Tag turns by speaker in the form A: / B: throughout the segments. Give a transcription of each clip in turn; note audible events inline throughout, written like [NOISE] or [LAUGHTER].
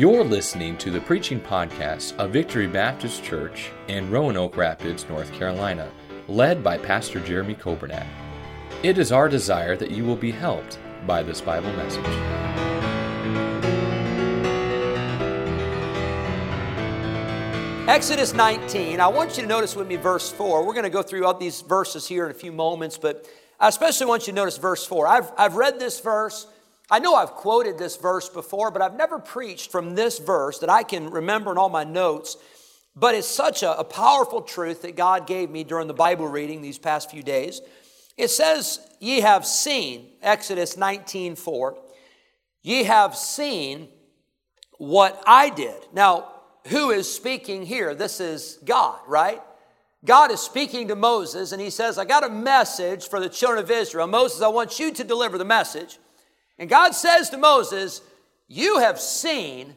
A: You're listening to the preaching podcast of Victory Baptist Church in Roanoke Rapids, North Carolina, led by Pastor Jeremy Coburnack. It is our desire that you will be helped by this Bible message.
B: Exodus 19. I want you to notice with me verse 4. We're going to go through all these verses here in a few moments, but I especially want you to notice verse 4. I've, I've read this verse. I know I've quoted this verse before, but I've never preached from this verse that I can remember in all my notes. But it's such a, a powerful truth that God gave me during the Bible reading these past few days. It says, Ye have seen, Exodus 19 4, ye have seen what I did. Now, who is speaking here? This is God, right? God is speaking to Moses, and he says, I got a message for the children of Israel. Moses, I want you to deliver the message. And God says to Moses, You have seen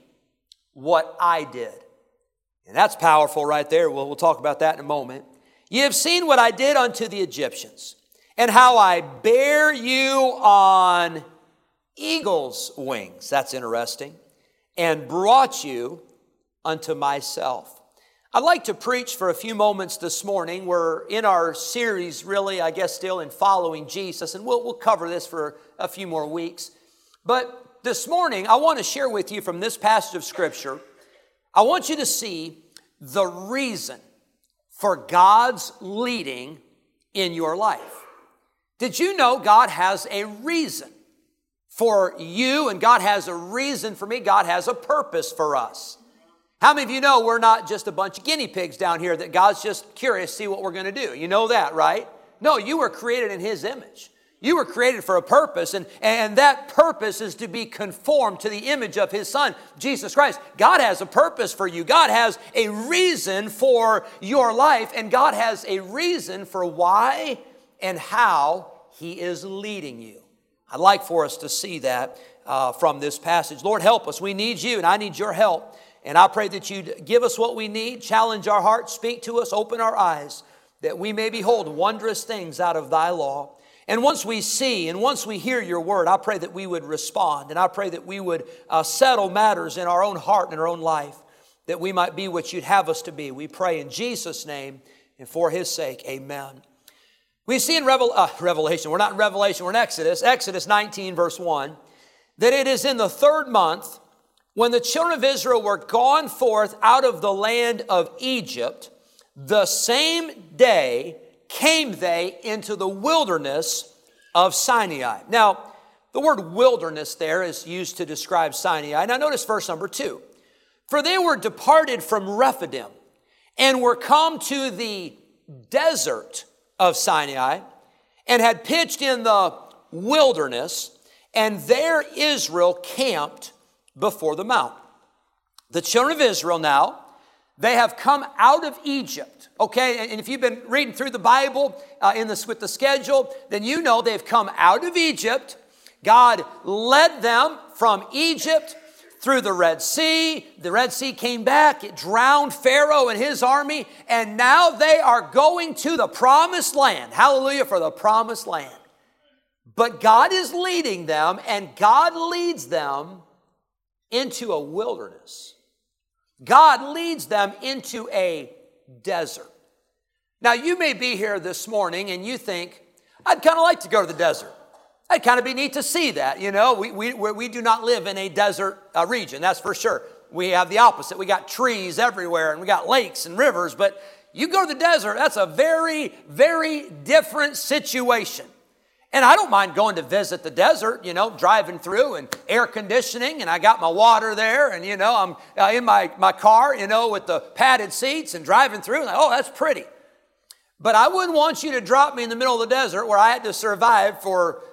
B: what I did. And that's powerful right there. We'll, we'll talk about that in a moment. You have seen what I did unto the Egyptians, and how I bear you on eagle's wings. That's interesting. And brought you unto myself. I'd like to preach for a few moments this morning. We're in our series, really, I guess, still in following Jesus, and we'll, we'll cover this for a few more weeks. But this morning, I want to share with you from this passage of Scripture, I want you to see the reason for God's leading in your life. Did you know God has a reason for you, and God has a reason for me? God has a purpose for us. How many of you know we're not just a bunch of guinea pigs down here that God's just curious to see what we're going to do? You know that, right? No, you were created in His image. You were created for a purpose, and, and that purpose is to be conformed to the image of His Son, Jesus Christ. God has a purpose for you. God has a reason for your life, and God has a reason for why and how He is leading you. I'd like for us to see that uh, from this passage. Lord, help us. We need you, and I need your help. And I pray that you give us what we need, challenge our hearts, speak to us, open our eyes, that we may behold wondrous things out of thy law. And once we see and once we hear your word, I pray that we would respond. And I pray that we would uh, settle matters in our own heart and our own life, that we might be what you'd have us to be. We pray in Jesus' name and for his sake. Amen. We see in Revel- uh, Revelation, we're not in Revelation, we're in Exodus, Exodus 19, verse 1, that it is in the third month when the children of Israel were gone forth out of the land of Egypt, the same day came they into the wilderness of Sinai. Now, the word wilderness there is used to describe Sinai. Now, notice verse number two. For they were departed from Rephidim and were come to the desert of Sinai and had pitched in the wilderness, and there Israel camped before the mount. The children of Israel now, they have come out of Egypt. Okay, and if you've been reading through the Bible uh, in this with the schedule, then you know they've come out of Egypt. God led them from Egypt through the Red Sea. The Red Sea came back, it drowned Pharaoh and his army, and now they are going to the promised land. Hallelujah for the promised land. But God is leading them, and God leads them into a wilderness. God leads them into a desert. Now, you may be here this morning and you think, I'd kind of like to go to the desert. It'd kind of be neat to see that. You know, we, we, we do not live in a desert uh, region, that's for sure. We have the opposite. We got trees everywhere and we got lakes and rivers, but you go to the desert, that's a very, very different situation. And I don't mind going to visit the desert, you know, driving through and air conditioning, and I got my water there, and, you know, I'm uh, in my, my car, you know, with the padded seats and driving through, and oh, that's pretty. But I wouldn't want you to drop me in the middle of the desert where I had to survive for,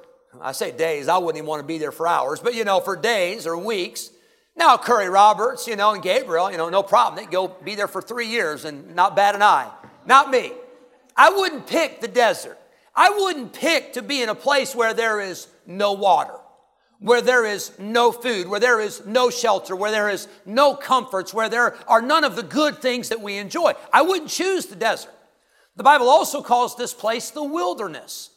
B: I say days, I wouldn't even want to be there for hours, but, you know, for days or weeks. Now, Curry Roberts, you know, and Gabriel, you know, no problem. They'd go be there for three years and not bat an eye. Not me. I wouldn't pick the desert. I wouldn't pick to be in a place where there is no water, where there is no food, where there is no shelter, where there is no comforts, where there are none of the good things that we enjoy. I wouldn't choose the desert. The Bible also calls this place the wilderness.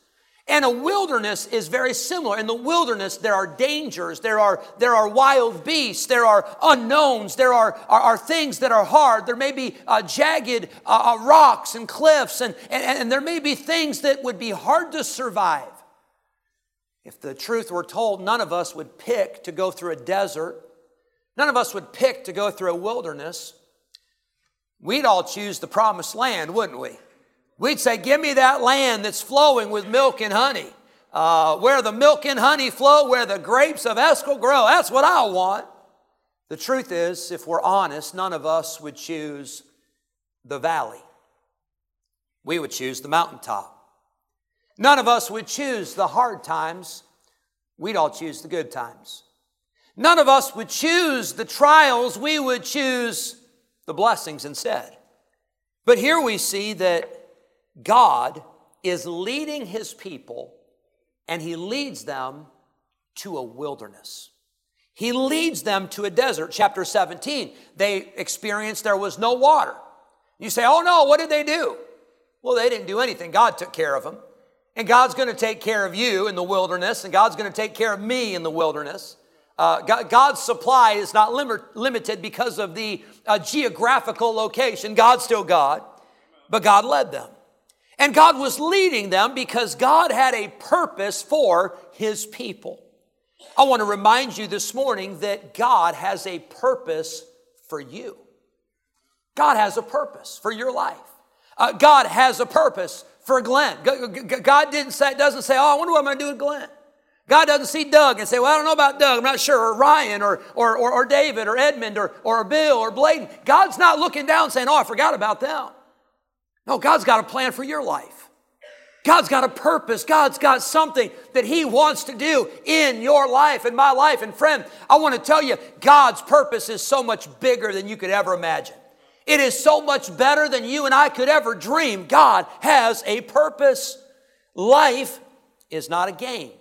B: And a wilderness is very similar. In the wilderness, there are dangers, there are, there are wild beasts, there are unknowns, there are, are, are things that are hard. There may be uh, jagged uh, uh, rocks and cliffs, and, and, and there may be things that would be hard to survive. If the truth were told, none of us would pick to go through a desert, none of us would pick to go through a wilderness. We'd all choose the promised land, wouldn't we? We'd say, Give me that land that's flowing with milk and honey. Uh, where the milk and honey flow, where the grapes of Eshcol grow. That's what I want. The truth is, if we're honest, none of us would choose the valley. We would choose the mountaintop. None of us would choose the hard times. We'd all choose the good times. None of us would choose the trials. We would choose the blessings instead. But here we see that God is leading his people and he leads them to a wilderness. He leads them to a desert. Chapter 17, they experienced there was no water. You say, oh no, what did they do? Well, they didn't do anything. God took care of them. And God's going to take care of you in the wilderness, and God's going to take care of me in the wilderness. Uh, God, God's supply is not lim- limited because of the uh, geographical location. God's still God, but God led them. And God was leading them because God had a purpose for his people. I want to remind you this morning that God has a purpose for you. God has a purpose for your life. Uh, God has a purpose for Glenn. God didn't say, doesn't say, oh, I wonder what I'm going to do with Glenn. God doesn't see Doug and say, well, I don't know about Doug, I'm not sure, or Ryan, or, or, or, or David, or Edmund, or, or Bill, or Bladen. God's not looking down saying, oh, I forgot about them. No, God's got a plan for your life. God's got a purpose. God's got something that He wants to do in your life and my life. And friend, I want to tell you, God's purpose is so much bigger than you could ever imagine. It is so much better than you and I could ever dream. God has a purpose. Life is not a game.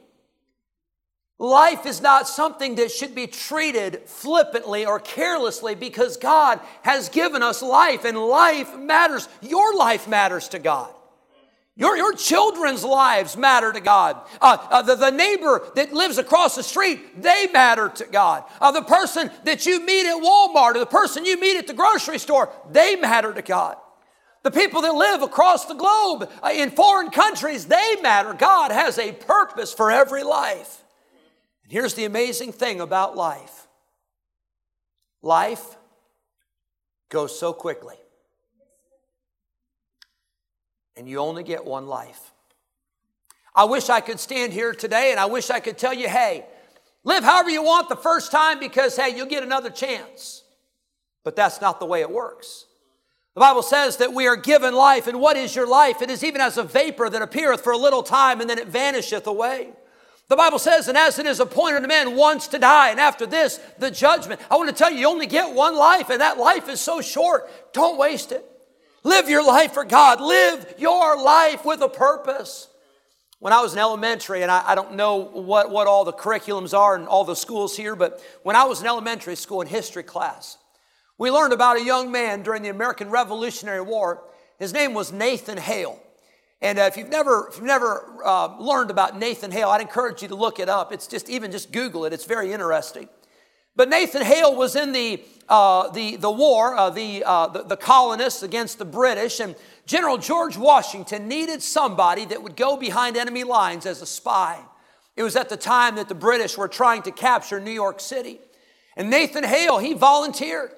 B: Life is not something that should be treated flippantly or carelessly because God has given us life and life matters. Your life matters to God. Your, your children's lives matter to God. Uh, uh, the, the neighbor that lives across the street, they matter to God. Uh, the person that you meet at Walmart or the person you meet at the grocery store, they matter to God. The people that live across the globe uh, in foreign countries, they matter. God has a purpose for every life. Here's the amazing thing about life life goes so quickly, and you only get one life. I wish I could stand here today and I wish I could tell you, hey, live however you want the first time because, hey, you'll get another chance. But that's not the way it works. The Bible says that we are given life, and what is your life? It is even as a vapor that appeareth for a little time and then it vanisheth away. The Bible says, and as it is appointed a man once to die, and after this, the judgment. I want to tell you, you only get one life, and that life is so short. Don't waste it. Live your life for God. Live your life with a purpose. When I was in elementary, and I, I, don't know what, what all the curriculums are in all the schools here, but when I was in elementary school in history class, we learned about a young man during the American Revolutionary War. His name was Nathan Hale. And uh, if you've never, if you've never uh, learned about Nathan Hale, I'd encourage you to look it up. It's just, even just Google it, it's very interesting. But Nathan Hale was in the, uh, the, the war, uh, the, uh, the, the colonists against the British, and General George Washington needed somebody that would go behind enemy lines as a spy. It was at the time that the British were trying to capture New York City. And Nathan Hale, he volunteered.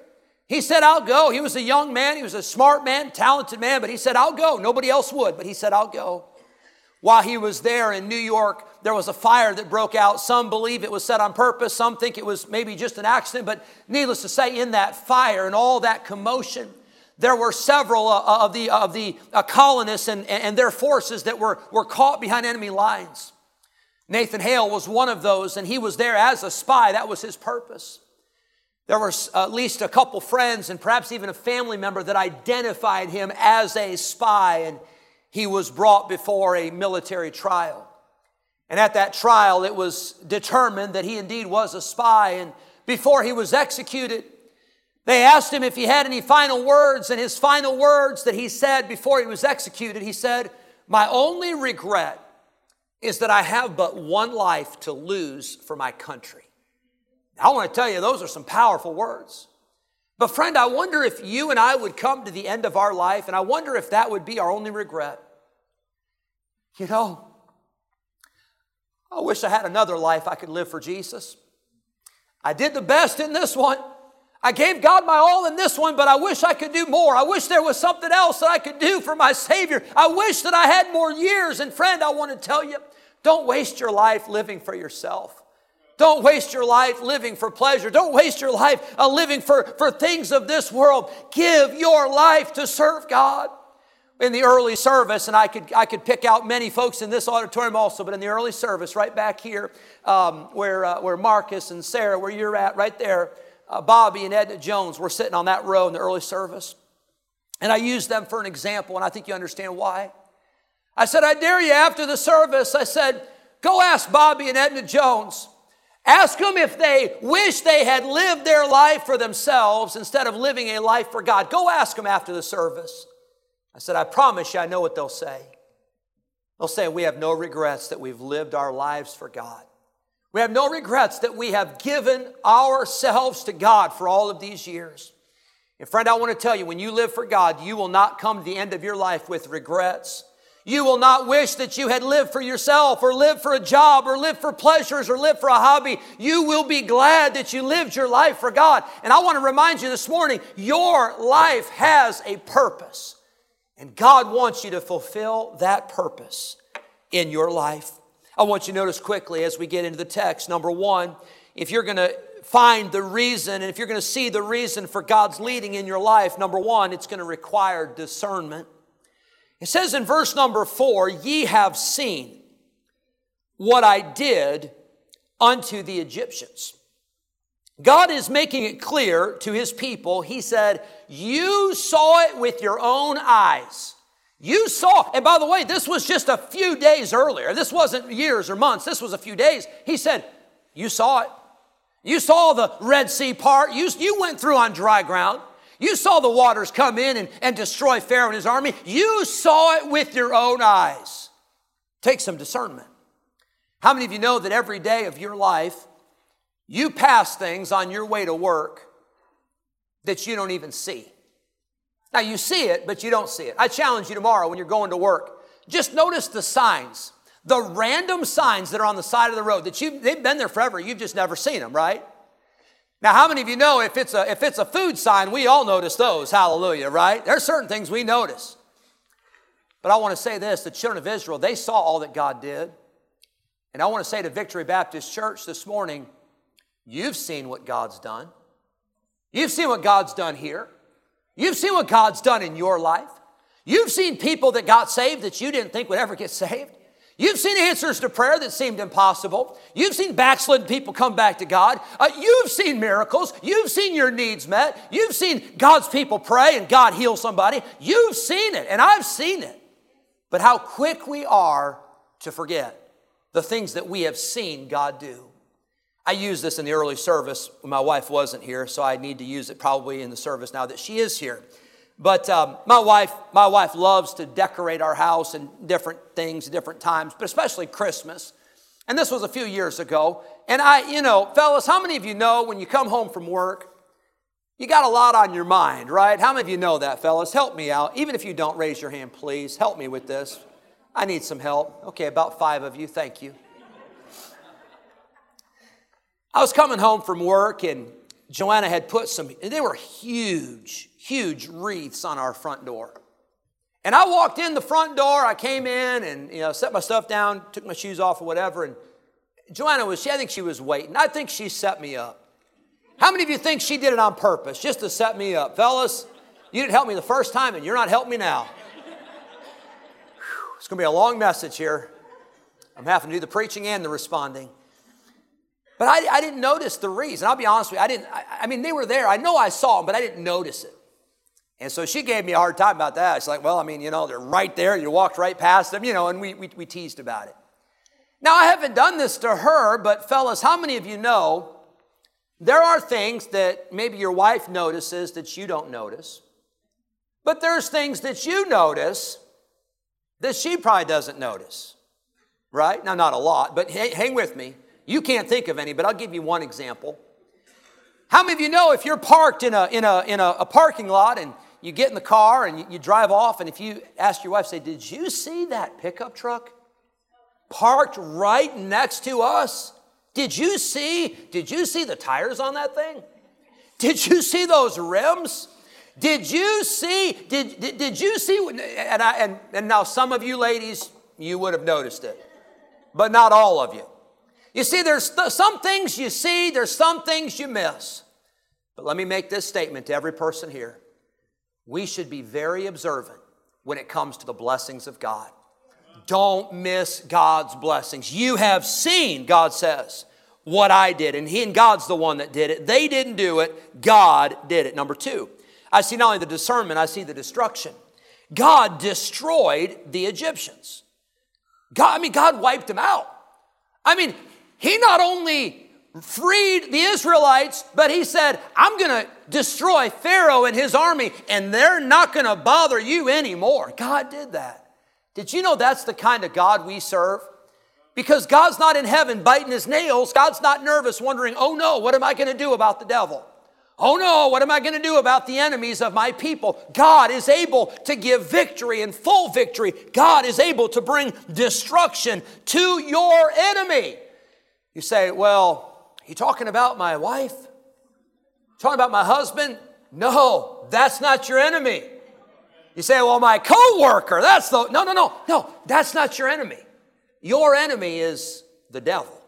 B: He said, I'll go. He was a young man. He was a smart man, talented man, but he said, I'll go. Nobody else would, but he said, I'll go. While he was there in New York, there was a fire that broke out. Some believe it was set on purpose. Some think it was maybe just an accident. But needless to say, in that fire and all that commotion, there were several uh, uh, of the, of the uh, colonists and, and their forces that were, were caught behind enemy lines. Nathan Hale was one of those, and he was there as a spy. That was his purpose. There were at least a couple friends and perhaps even a family member that identified him as a spy, and he was brought before a military trial. And at that trial, it was determined that he indeed was a spy. And before he was executed, they asked him if he had any final words, and his final words that he said before he was executed, he said, My only regret is that I have but one life to lose for my country. I want to tell you, those are some powerful words. But, friend, I wonder if you and I would come to the end of our life, and I wonder if that would be our only regret. You know, I wish I had another life I could live for Jesus. I did the best in this one. I gave God my all in this one, but I wish I could do more. I wish there was something else that I could do for my Savior. I wish that I had more years. And, friend, I want to tell you don't waste your life living for yourself. Don't waste your life living for pleasure. Don't waste your life uh, living for, for things of this world. Give your life to serve God. In the early service, and I could, I could pick out many folks in this auditorium also, but in the early service, right back here, um, where, uh, where Marcus and Sarah, where you're at, right there, uh, Bobby and Edna Jones were sitting on that row in the early service. And I used them for an example, and I think you understand why. I said, I dare you after the service, I said, go ask Bobby and Edna Jones Ask them if they wish they had lived their life for themselves instead of living a life for God. Go ask them after the service. I said, I promise you, I know what they'll say. They'll say, We have no regrets that we've lived our lives for God. We have no regrets that we have given ourselves to God for all of these years. And friend, I want to tell you, when you live for God, you will not come to the end of your life with regrets. You will not wish that you had lived for yourself or lived for a job or lived for pleasures or lived for a hobby. You will be glad that you lived your life for God. And I want to remind you this morning your life has a purpose. And God wants you to fulfill that purpose in your life. I want you to notice quickly as we get into the text number one, if you're going to find the reason and if you're going to see the reason for God's leading in your life, number one, it's going to require discernment. It says in verse number four, Ye have seen what I did unto the Egyptians. God is making it clear to his people. He said, You saw it with your own eyes. You saw, and by the way, this was just a few days earlier. This wasn't years or months, this was a few days. He said, You saw it. You saw the Red Sea part. You, you went through on dry ground. You saw the waters come in and, and destroy Pharaoh and his army. You saw it with your own eyes. Take some discernment. How many of you know that every day of your life, you pass things on your way to work that you don't even see? Now, you see it, but you don't see it. I challenge you tomorrow when you're going to work, just notice the signs, the random signs that are on the side of the road that you they've been there forever, you've just never seen them, right? Now, how many of you know if it's a if it's a food sign, we all notice those, hallelujah, right? There's certain things we notice. But I want to say this, the children of Israel, they saw all that God did. And I want to say to Victory Baptist Church this morning, you've seen what God's done. You've seen what God's done here. You've seen what God's done in your life. You've seen people that got saved that you didn't think would ever get saved. You've seen answers to prayer that seemed impossible. You've seen backslidden people come back to God. Uh, you've seen miracles. You've seen your needs met. You've seen God's people pray and God heal somebody. You've seen it, and I've seen it. But how quick we are to forget the things that we have seen God do. I used this in the early service when my wife wasn't here, so I need to use it probably in the service now that she is here. But um, my wife, my wife loves to decorate our house and different things, different times, but especially Christmas. And this was a few years ago. And I, you know, fellas, how many of you know when you come home from work, you got a lot on your mind, right? How many of you know that, fellas? Help me out. Even if you don't raise your hand, please help me with this. I need some help. Okay, about five of you. Thank you. I was coming home from work and Joanna had put some, they were huge, huge wreaths on our front door. And I walked in the front door, I came in and you know, set my stuff down, took my shoes off or whatever, and Joanna was, she, I think she was waiting. I think she set me up. How many of you think she did it on purpose, just to set me up? Fellas, you didn't help me the first time and you're not helping me now. It's gonna be a long message here. I'm having to do the preaching and the responding. But I, I didn't notice the reason. I'll be honest with you, I didn't, I, I mean, they were there. I know I saw them, but I didn't notice it. And so she gave me a hard time about that. She's like, well, I mean, you know, they're right there. You walked right past them, you know, and we, we, we teased about it. Now, I haven't done this to her, but fellas, how many of you know there are things that maybe your wife notices that you don't notice, but there's things that you notice that she probably doesn't notice, right? Now, not a lot, but hang with me. You can't think of any, but I'll give you one example. How many of you know if you're parked in a, in a, in a, a parking lot and you get in the car and you, you drive off, and if you ask your wife, say, Did you see that pickup truck parked right next to us? Did you see? Did you see the tires on that thing? Did you see those rims? Did you see? Did, did, did you see? And, I, and, and now some of you ladies, you would have noticed it, but not all of you. You see, there's th- some things you see, there's some things you miss. But let me make this statement to every person here. We should be very observant when it comes to the blessings of God. Don't miss God's blessings. You have seen, God says, what I did, and He and God's the one that did it. They didn't do it, God did it. Number two, I see not only the discernment, I see the destruction. God destroyed the Egyptians. God, I mean, God wiped them out. I mean, he not only freed the Israelites, but he said, I'm going to destroy Pharaoh and his army, and they're not going to bother you anymore. God did that. Did you know that's the kind of God we serve? Because God's not in heaven biting his nails. God's not nervous, wondering, oh no, what am I going to do about the devil? Oh no, what am I going to do about the enemies of my people? God is able to give victory and full victory. God is able to bring destruction to your enemy. You say, well, you talking about my wife? Talking about my husband? No, that's not your enemy. You say, well, my coworker, that's the no, no, no, no, that's not your enemy. Your enemy is the devil.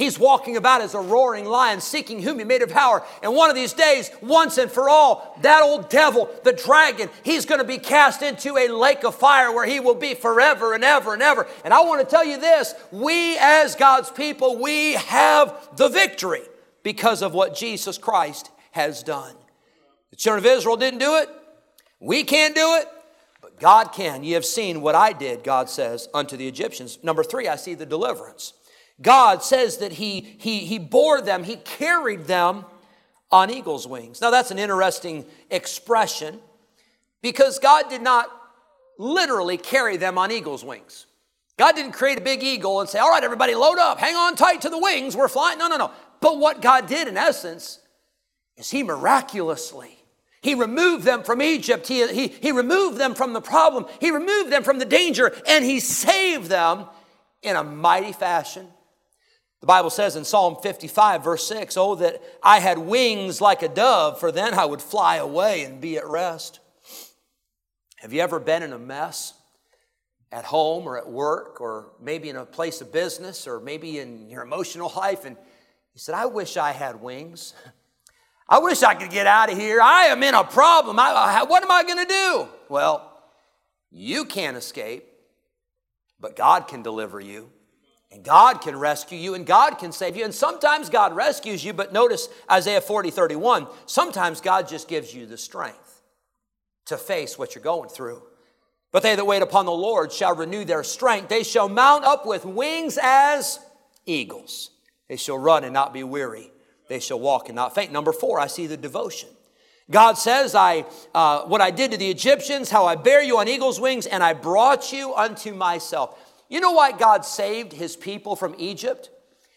B: He's walking about as a roaring lion, seeking whom he may devour. And one of these days, once and for all, that old devil, the dragon, he's going to be cast into a lake of fire where he will be forever and ever and ever. And I want to tell you this we, as God's people, we have the victory because of what Jesus Christ has done. The children of Israel didn't do it. We can't do it. But God can. You have seen what I did, God says, unto the Egyptians. Number three, I see the deliverance. God says that he, he, he bore them, He carried them on eagle's wings. Now, that's an interesting expression because God did not literally carry them on eagle's wings. God didn't create a big eagle and say, All right, everybody, load up, hang on tight to the wings, we're flying. No, no, no. But what God did in essence is He miraculously he removed them from Egypt. He, he, he removed them from the problem. He removed them from the danger, and He saved them in a mighty fashion. The Bible says in Psalm 55, verse 6, Oh, that I had wings like a dove, for then I would fly away and be at rest. Have you ever been in a mess at home or at work or maybe in a place of business or maybe in your emotional life and you said, I wish I had wings? I wish I could get out of here. I am in a problem. I, I, what am I going to do? Well, you can't escape, but God can deliver you. And God can rescue you and God can save you. And sometimes God rescues you, but notice Isaiah 40, 31. Sometimes God just gives you the strength to face what you're going through. But they that wait upon the Lord shall renew their strength. They shall mount up with wings as eagles. They shall run and not be weary. They shall walk and not faint. Number four, I see the devotion. God says, I, uh, what I did to the Egyptians, how I bear you on eagle's wings, and I brought you unto myself. You know why God saved his people from Egypt?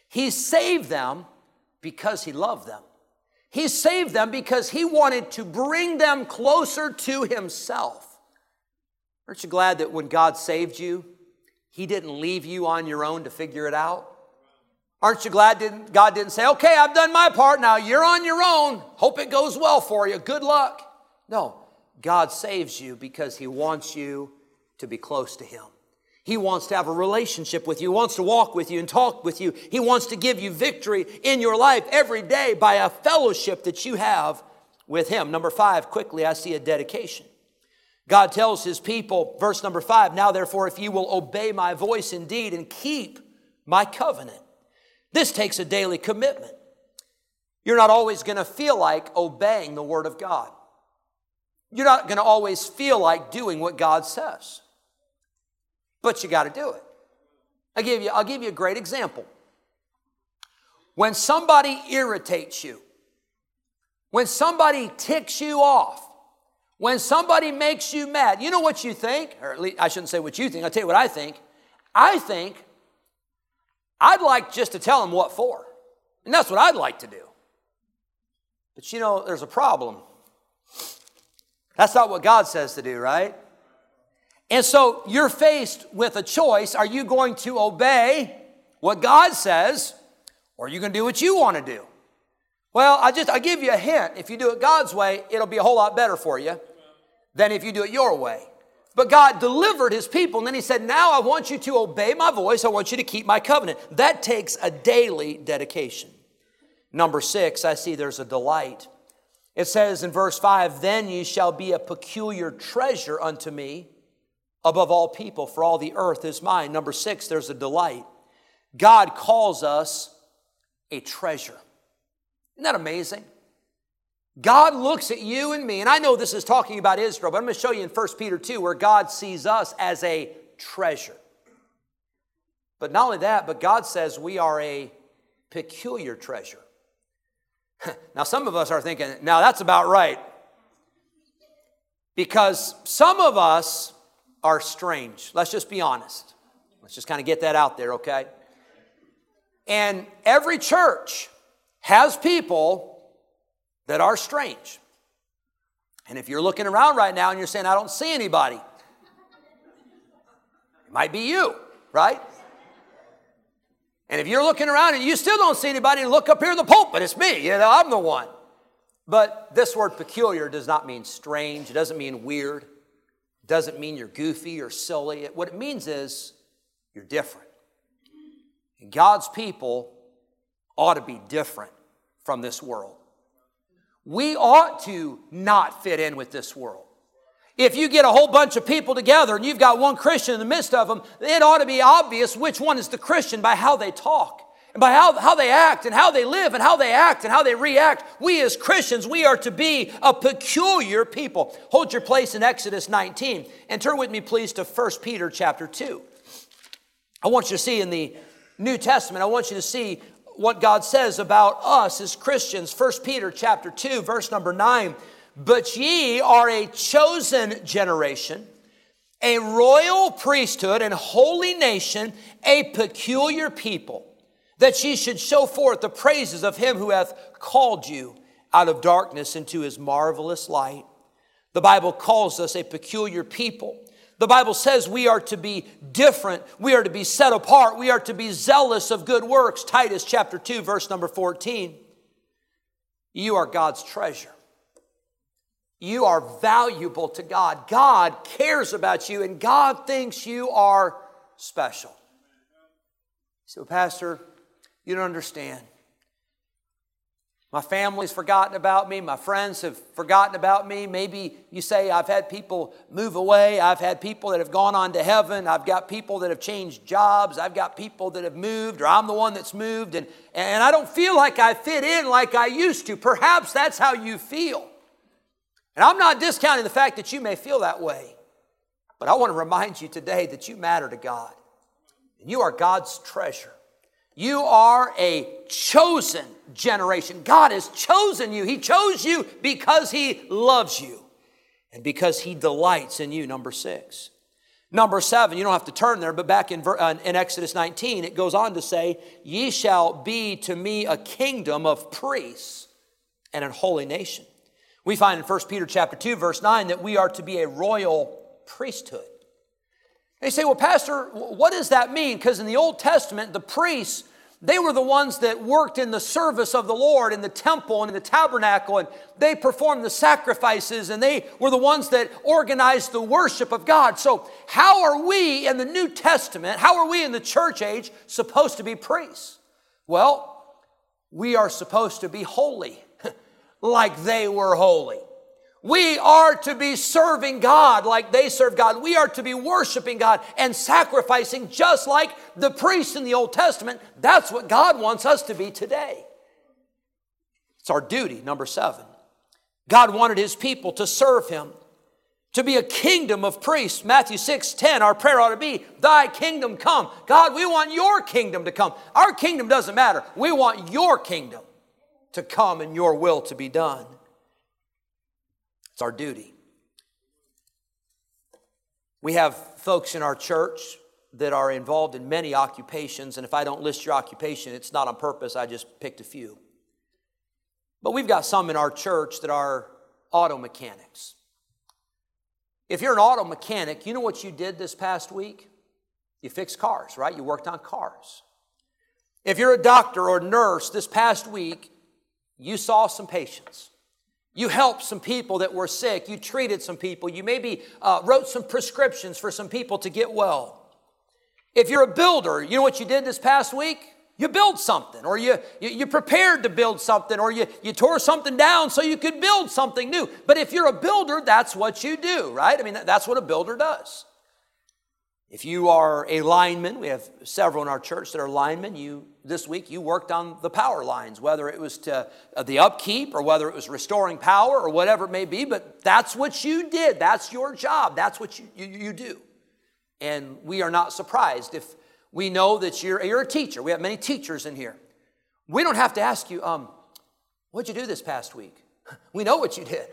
B: He saved them because he loved them. He saved them because he wanted to bring them closer to himself. Aren't you glad that when God saved you, he didn't leave you on your own to figure it out? Aren't you glad didn't, God didn't say, okay, I've done my part, now you're on your own. Hope it goes well for you. Good luck. No, God saves you because he wants you to be close to him. He wants to have a relationship with you. He wants to walk with you and talk with you. He wants to give you victory in your life every day by a fellowship that you have with Him. Number five, quickly, I see a dedication. God tells His people, verse number five, now therefore, if you will obey my voice indeed and keep my covenant. This takes a daily commitment. You're not always going to feel like obeying the Word of God. You're not going to always feel like doing what God says but you got to do it. I give you, I'll give you a great example. When somebody irritates you, when somebody ticks you off, when somebody makes you mad, you know what you think? Or at least I shouldn't say what you think, I'll tell you what I think. I think I'd like just to tell them what for. And that's what I'd like to do. But you know, there's a problem. That's not what God says to do, right? And so you're faced with a choice. Are you going to obey what God says, or are you going to do what you want to do? Well, I just I give you a hint. If you do it God's way, it'll be a whole lot better for you than if you do it your way. But God delivered his people, and then he said, Now I want you to obey my voice. I want you to keep my covenant. That takes a daily dedication. Number six, I see there's a delight. It says in verse 5 Then you shall be a peculiar treasure unto me above all people, for all the earth is mine. Number six, there's a delight. God calls us a treasure. Isn't that amazing? God looks at you and me, and I know this is talking about Israel, but I'm going to show you in 1 Peter 2 where God sees us as a treasure. But not only that, but God says we are a peculiar treasure. [LAUGHS] now, some of us are thinking, now that's about right. Because some of us are strange. Let's just be honest. Let's just kind of get that out there, okay? And every church has people that are strange. And if you're looking around right now and you're saying, I don't see anybody, it might be you, right? And if you're looking around and you still don't see anybody, look up here in the pulpit, it's me, you know, I'm the one. But this word peculiar does not mean strange, it doesn't mean weird, doesn't mean you're goofy or silly. What it means is you're different. And God's people ought to be different from this world. We ought to not fit in with this world. If you get a whole bunch of people together and you've got one Christian in the midst of them, it ought to be obvious which one is the Christian by how they talk and by how, how they act and how they live and how they act and how they react. We as Christians, we are to be a peculiar people. Hold your place in Exodus 19 and turn with me, please, to 1 Peter chapter 2. I want you to see in the New Testament, I want you to see what God says about us as Christians. 1 Peter chapter 2, verse number 9. But ye are a chosen generation, a royal priesthood and holy nation, a peculiar people, that ye should show forth the praises of him who hath called you out of darkness into his marvelous light. The Bible calls us a peculiar people. The Bible says we are to be different. We are to be set apart. We are to be zealous of good works. Titus chapter 2, verse number 14. You are God's treasure. You are valuable to God. God cares about you, and God thinks you are special. So, Pastor, you don't understand. My family's forgotten about me. My friends have forgotten about me. Maybe you say, I've had people move away. I've had people that have gone on to heaven. I've got people that have changed jobs. I've got people that have moved, or I'm the one that's moved. And, and I don't feel like I fit in like I used to. Perhaps that's how you feel. And I'm not discounting the fact that you may feel that way. But I want to remind you today that you matter to God. And you are God's treasure. You are a chosen generation. God has chosen you. He chose you because He loves you and because He delights in you. Number six. Number seven, you don't have to turn there, but back in, uh, in Exodus 19, it goes on to say, Ye shall be to me a kingdom of priests and a holy nation. We find in 1 Peter chapter 2, verse 9, that we are to be a royal priesthood. They say, well, Pastor, what does that mean? Because in the Old Testament, the priests, they were the ones that worked in the service of the Lord in the temple and in the tabernacle, and they performed the sacrifices, and they were the ones that organized the worship of God. So, how are we in the New Testament, how are we in the church age supposed to be priests? Well, we are supposed to be holy, [LAUGHS] like they were holy. We are to be serving God like they serve God. We are to be worshiping God and sacrificing just like the priests in the Old Testament. That's what God wants us to be today. It's our duty, number seven. God wanted his people to serve him, to be a kingdom of priests. Matthew 6 10, our prayer ought to be, Thy kingdom come. God, we want your kingdom to come. Our kingdom doesn't matter. We want your kingdom to come and your will to be done. It's our duty. We have folks in our church that are involved in many occupations, and if I don't list your occupation, it's not on purpose, I just picked a few. But we've got some in our church that are auto mechanics. If you're an auto mechanic, you know what you did this past week? You fixed cars, right? You worked on cars. If you're a doctor or nurse, this past week, you saw some patients. You helped some people that were sick. You treated some people. You maybe uh, wrote some prescriptions for some people to get well. If you're a builder, you know what you did this past week? You built something, or you, you, you, prepared to build something, or you, you tore something down so you could build something new. But if you're a builder, that's what you do, right? I mean, that's what a builder does. If you are a lineman, we have several in our church that are linemen. You this week you worked on the power lines, whether it was to uh, the upkeep or whether it was restoring power or whatever it may be. But that's what you did. That's your job. That's what you, you, you do. And we are not surprised if we know that you're, you're a teacher. We have many teachers in here. We don't have to ask you, um, what'd you do this past week? [LAUGHS] We know what you did.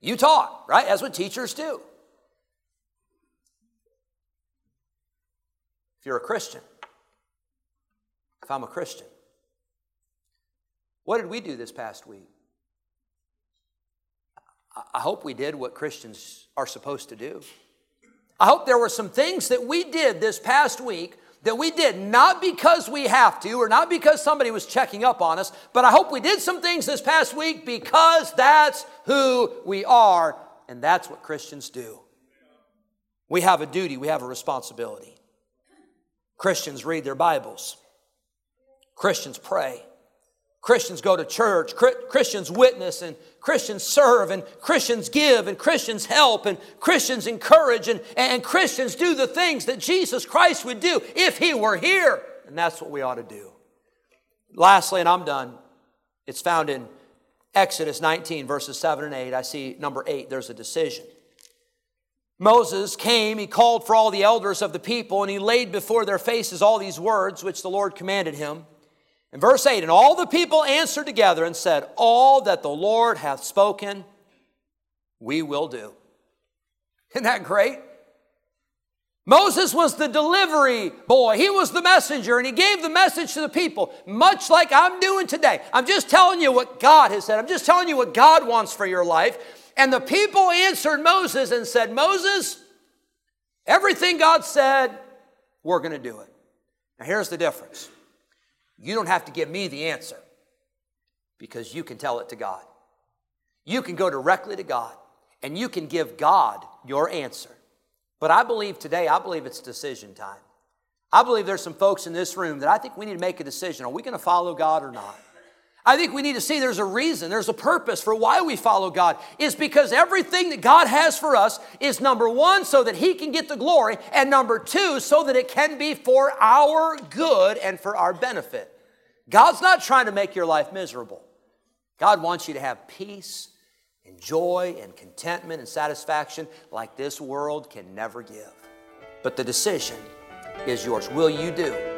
B: You taught, right? That's what teachers do. If you're a Christian, if I'm a Christian, what did we do this past week? I hope we did what Christians are supposed to do. I hope there were some things that we did this past week that we did not because we have to or not because somebody was checking up on us, but I hope we did some things this past week because that's who we are and that's what Christians do. We have a duty, we have a responsibility. Christians read their Bibles. Christians pray. Christians go to church. Christians witness and Christians serve and Christians give and Christians help and Christians encourage and, and Christians do the things that Jesus Christ would do if he were here. And that's what we ought to do. Lastly, and I'm done, it's found in Exodus 19, verses 7 and 8. I see number 8, there's a decision. Moses came, he called for all the elders of the people, and he laid before their faces all these words which the Lord commanded him. In verse 8, and all the people answered together and said, All that the Lord hath spoken, we will do. Isn't that great? Moses was the delivery boy. He was the messenger, and he gave the message to the people, much like I'm doing today. I'm just telling you what God has said. I'm just telling you what God wants for your life. And the people answered Moses and said, Moses, everything God said, we're going to do it. Now, here's the difference you don't have to give me the answer because you can tell it to God. You can go directly to God and you can give God your answer. But I believe today, I believe it's decision time. I believe there's some folks in this room that I think we need to make a decision. Are we going to follow God or not? I think we need to see there's a reason, there's a purpose for why we follow God. Is because everything that God has for us is number one, so that He can get the glory, and number two, so that it can be for our good and for our benefit. God's not trying to make your life miserable. God wants you to have peace and joy and contentment and satisfaction like this world can never give. But the decision is yours. Will you do?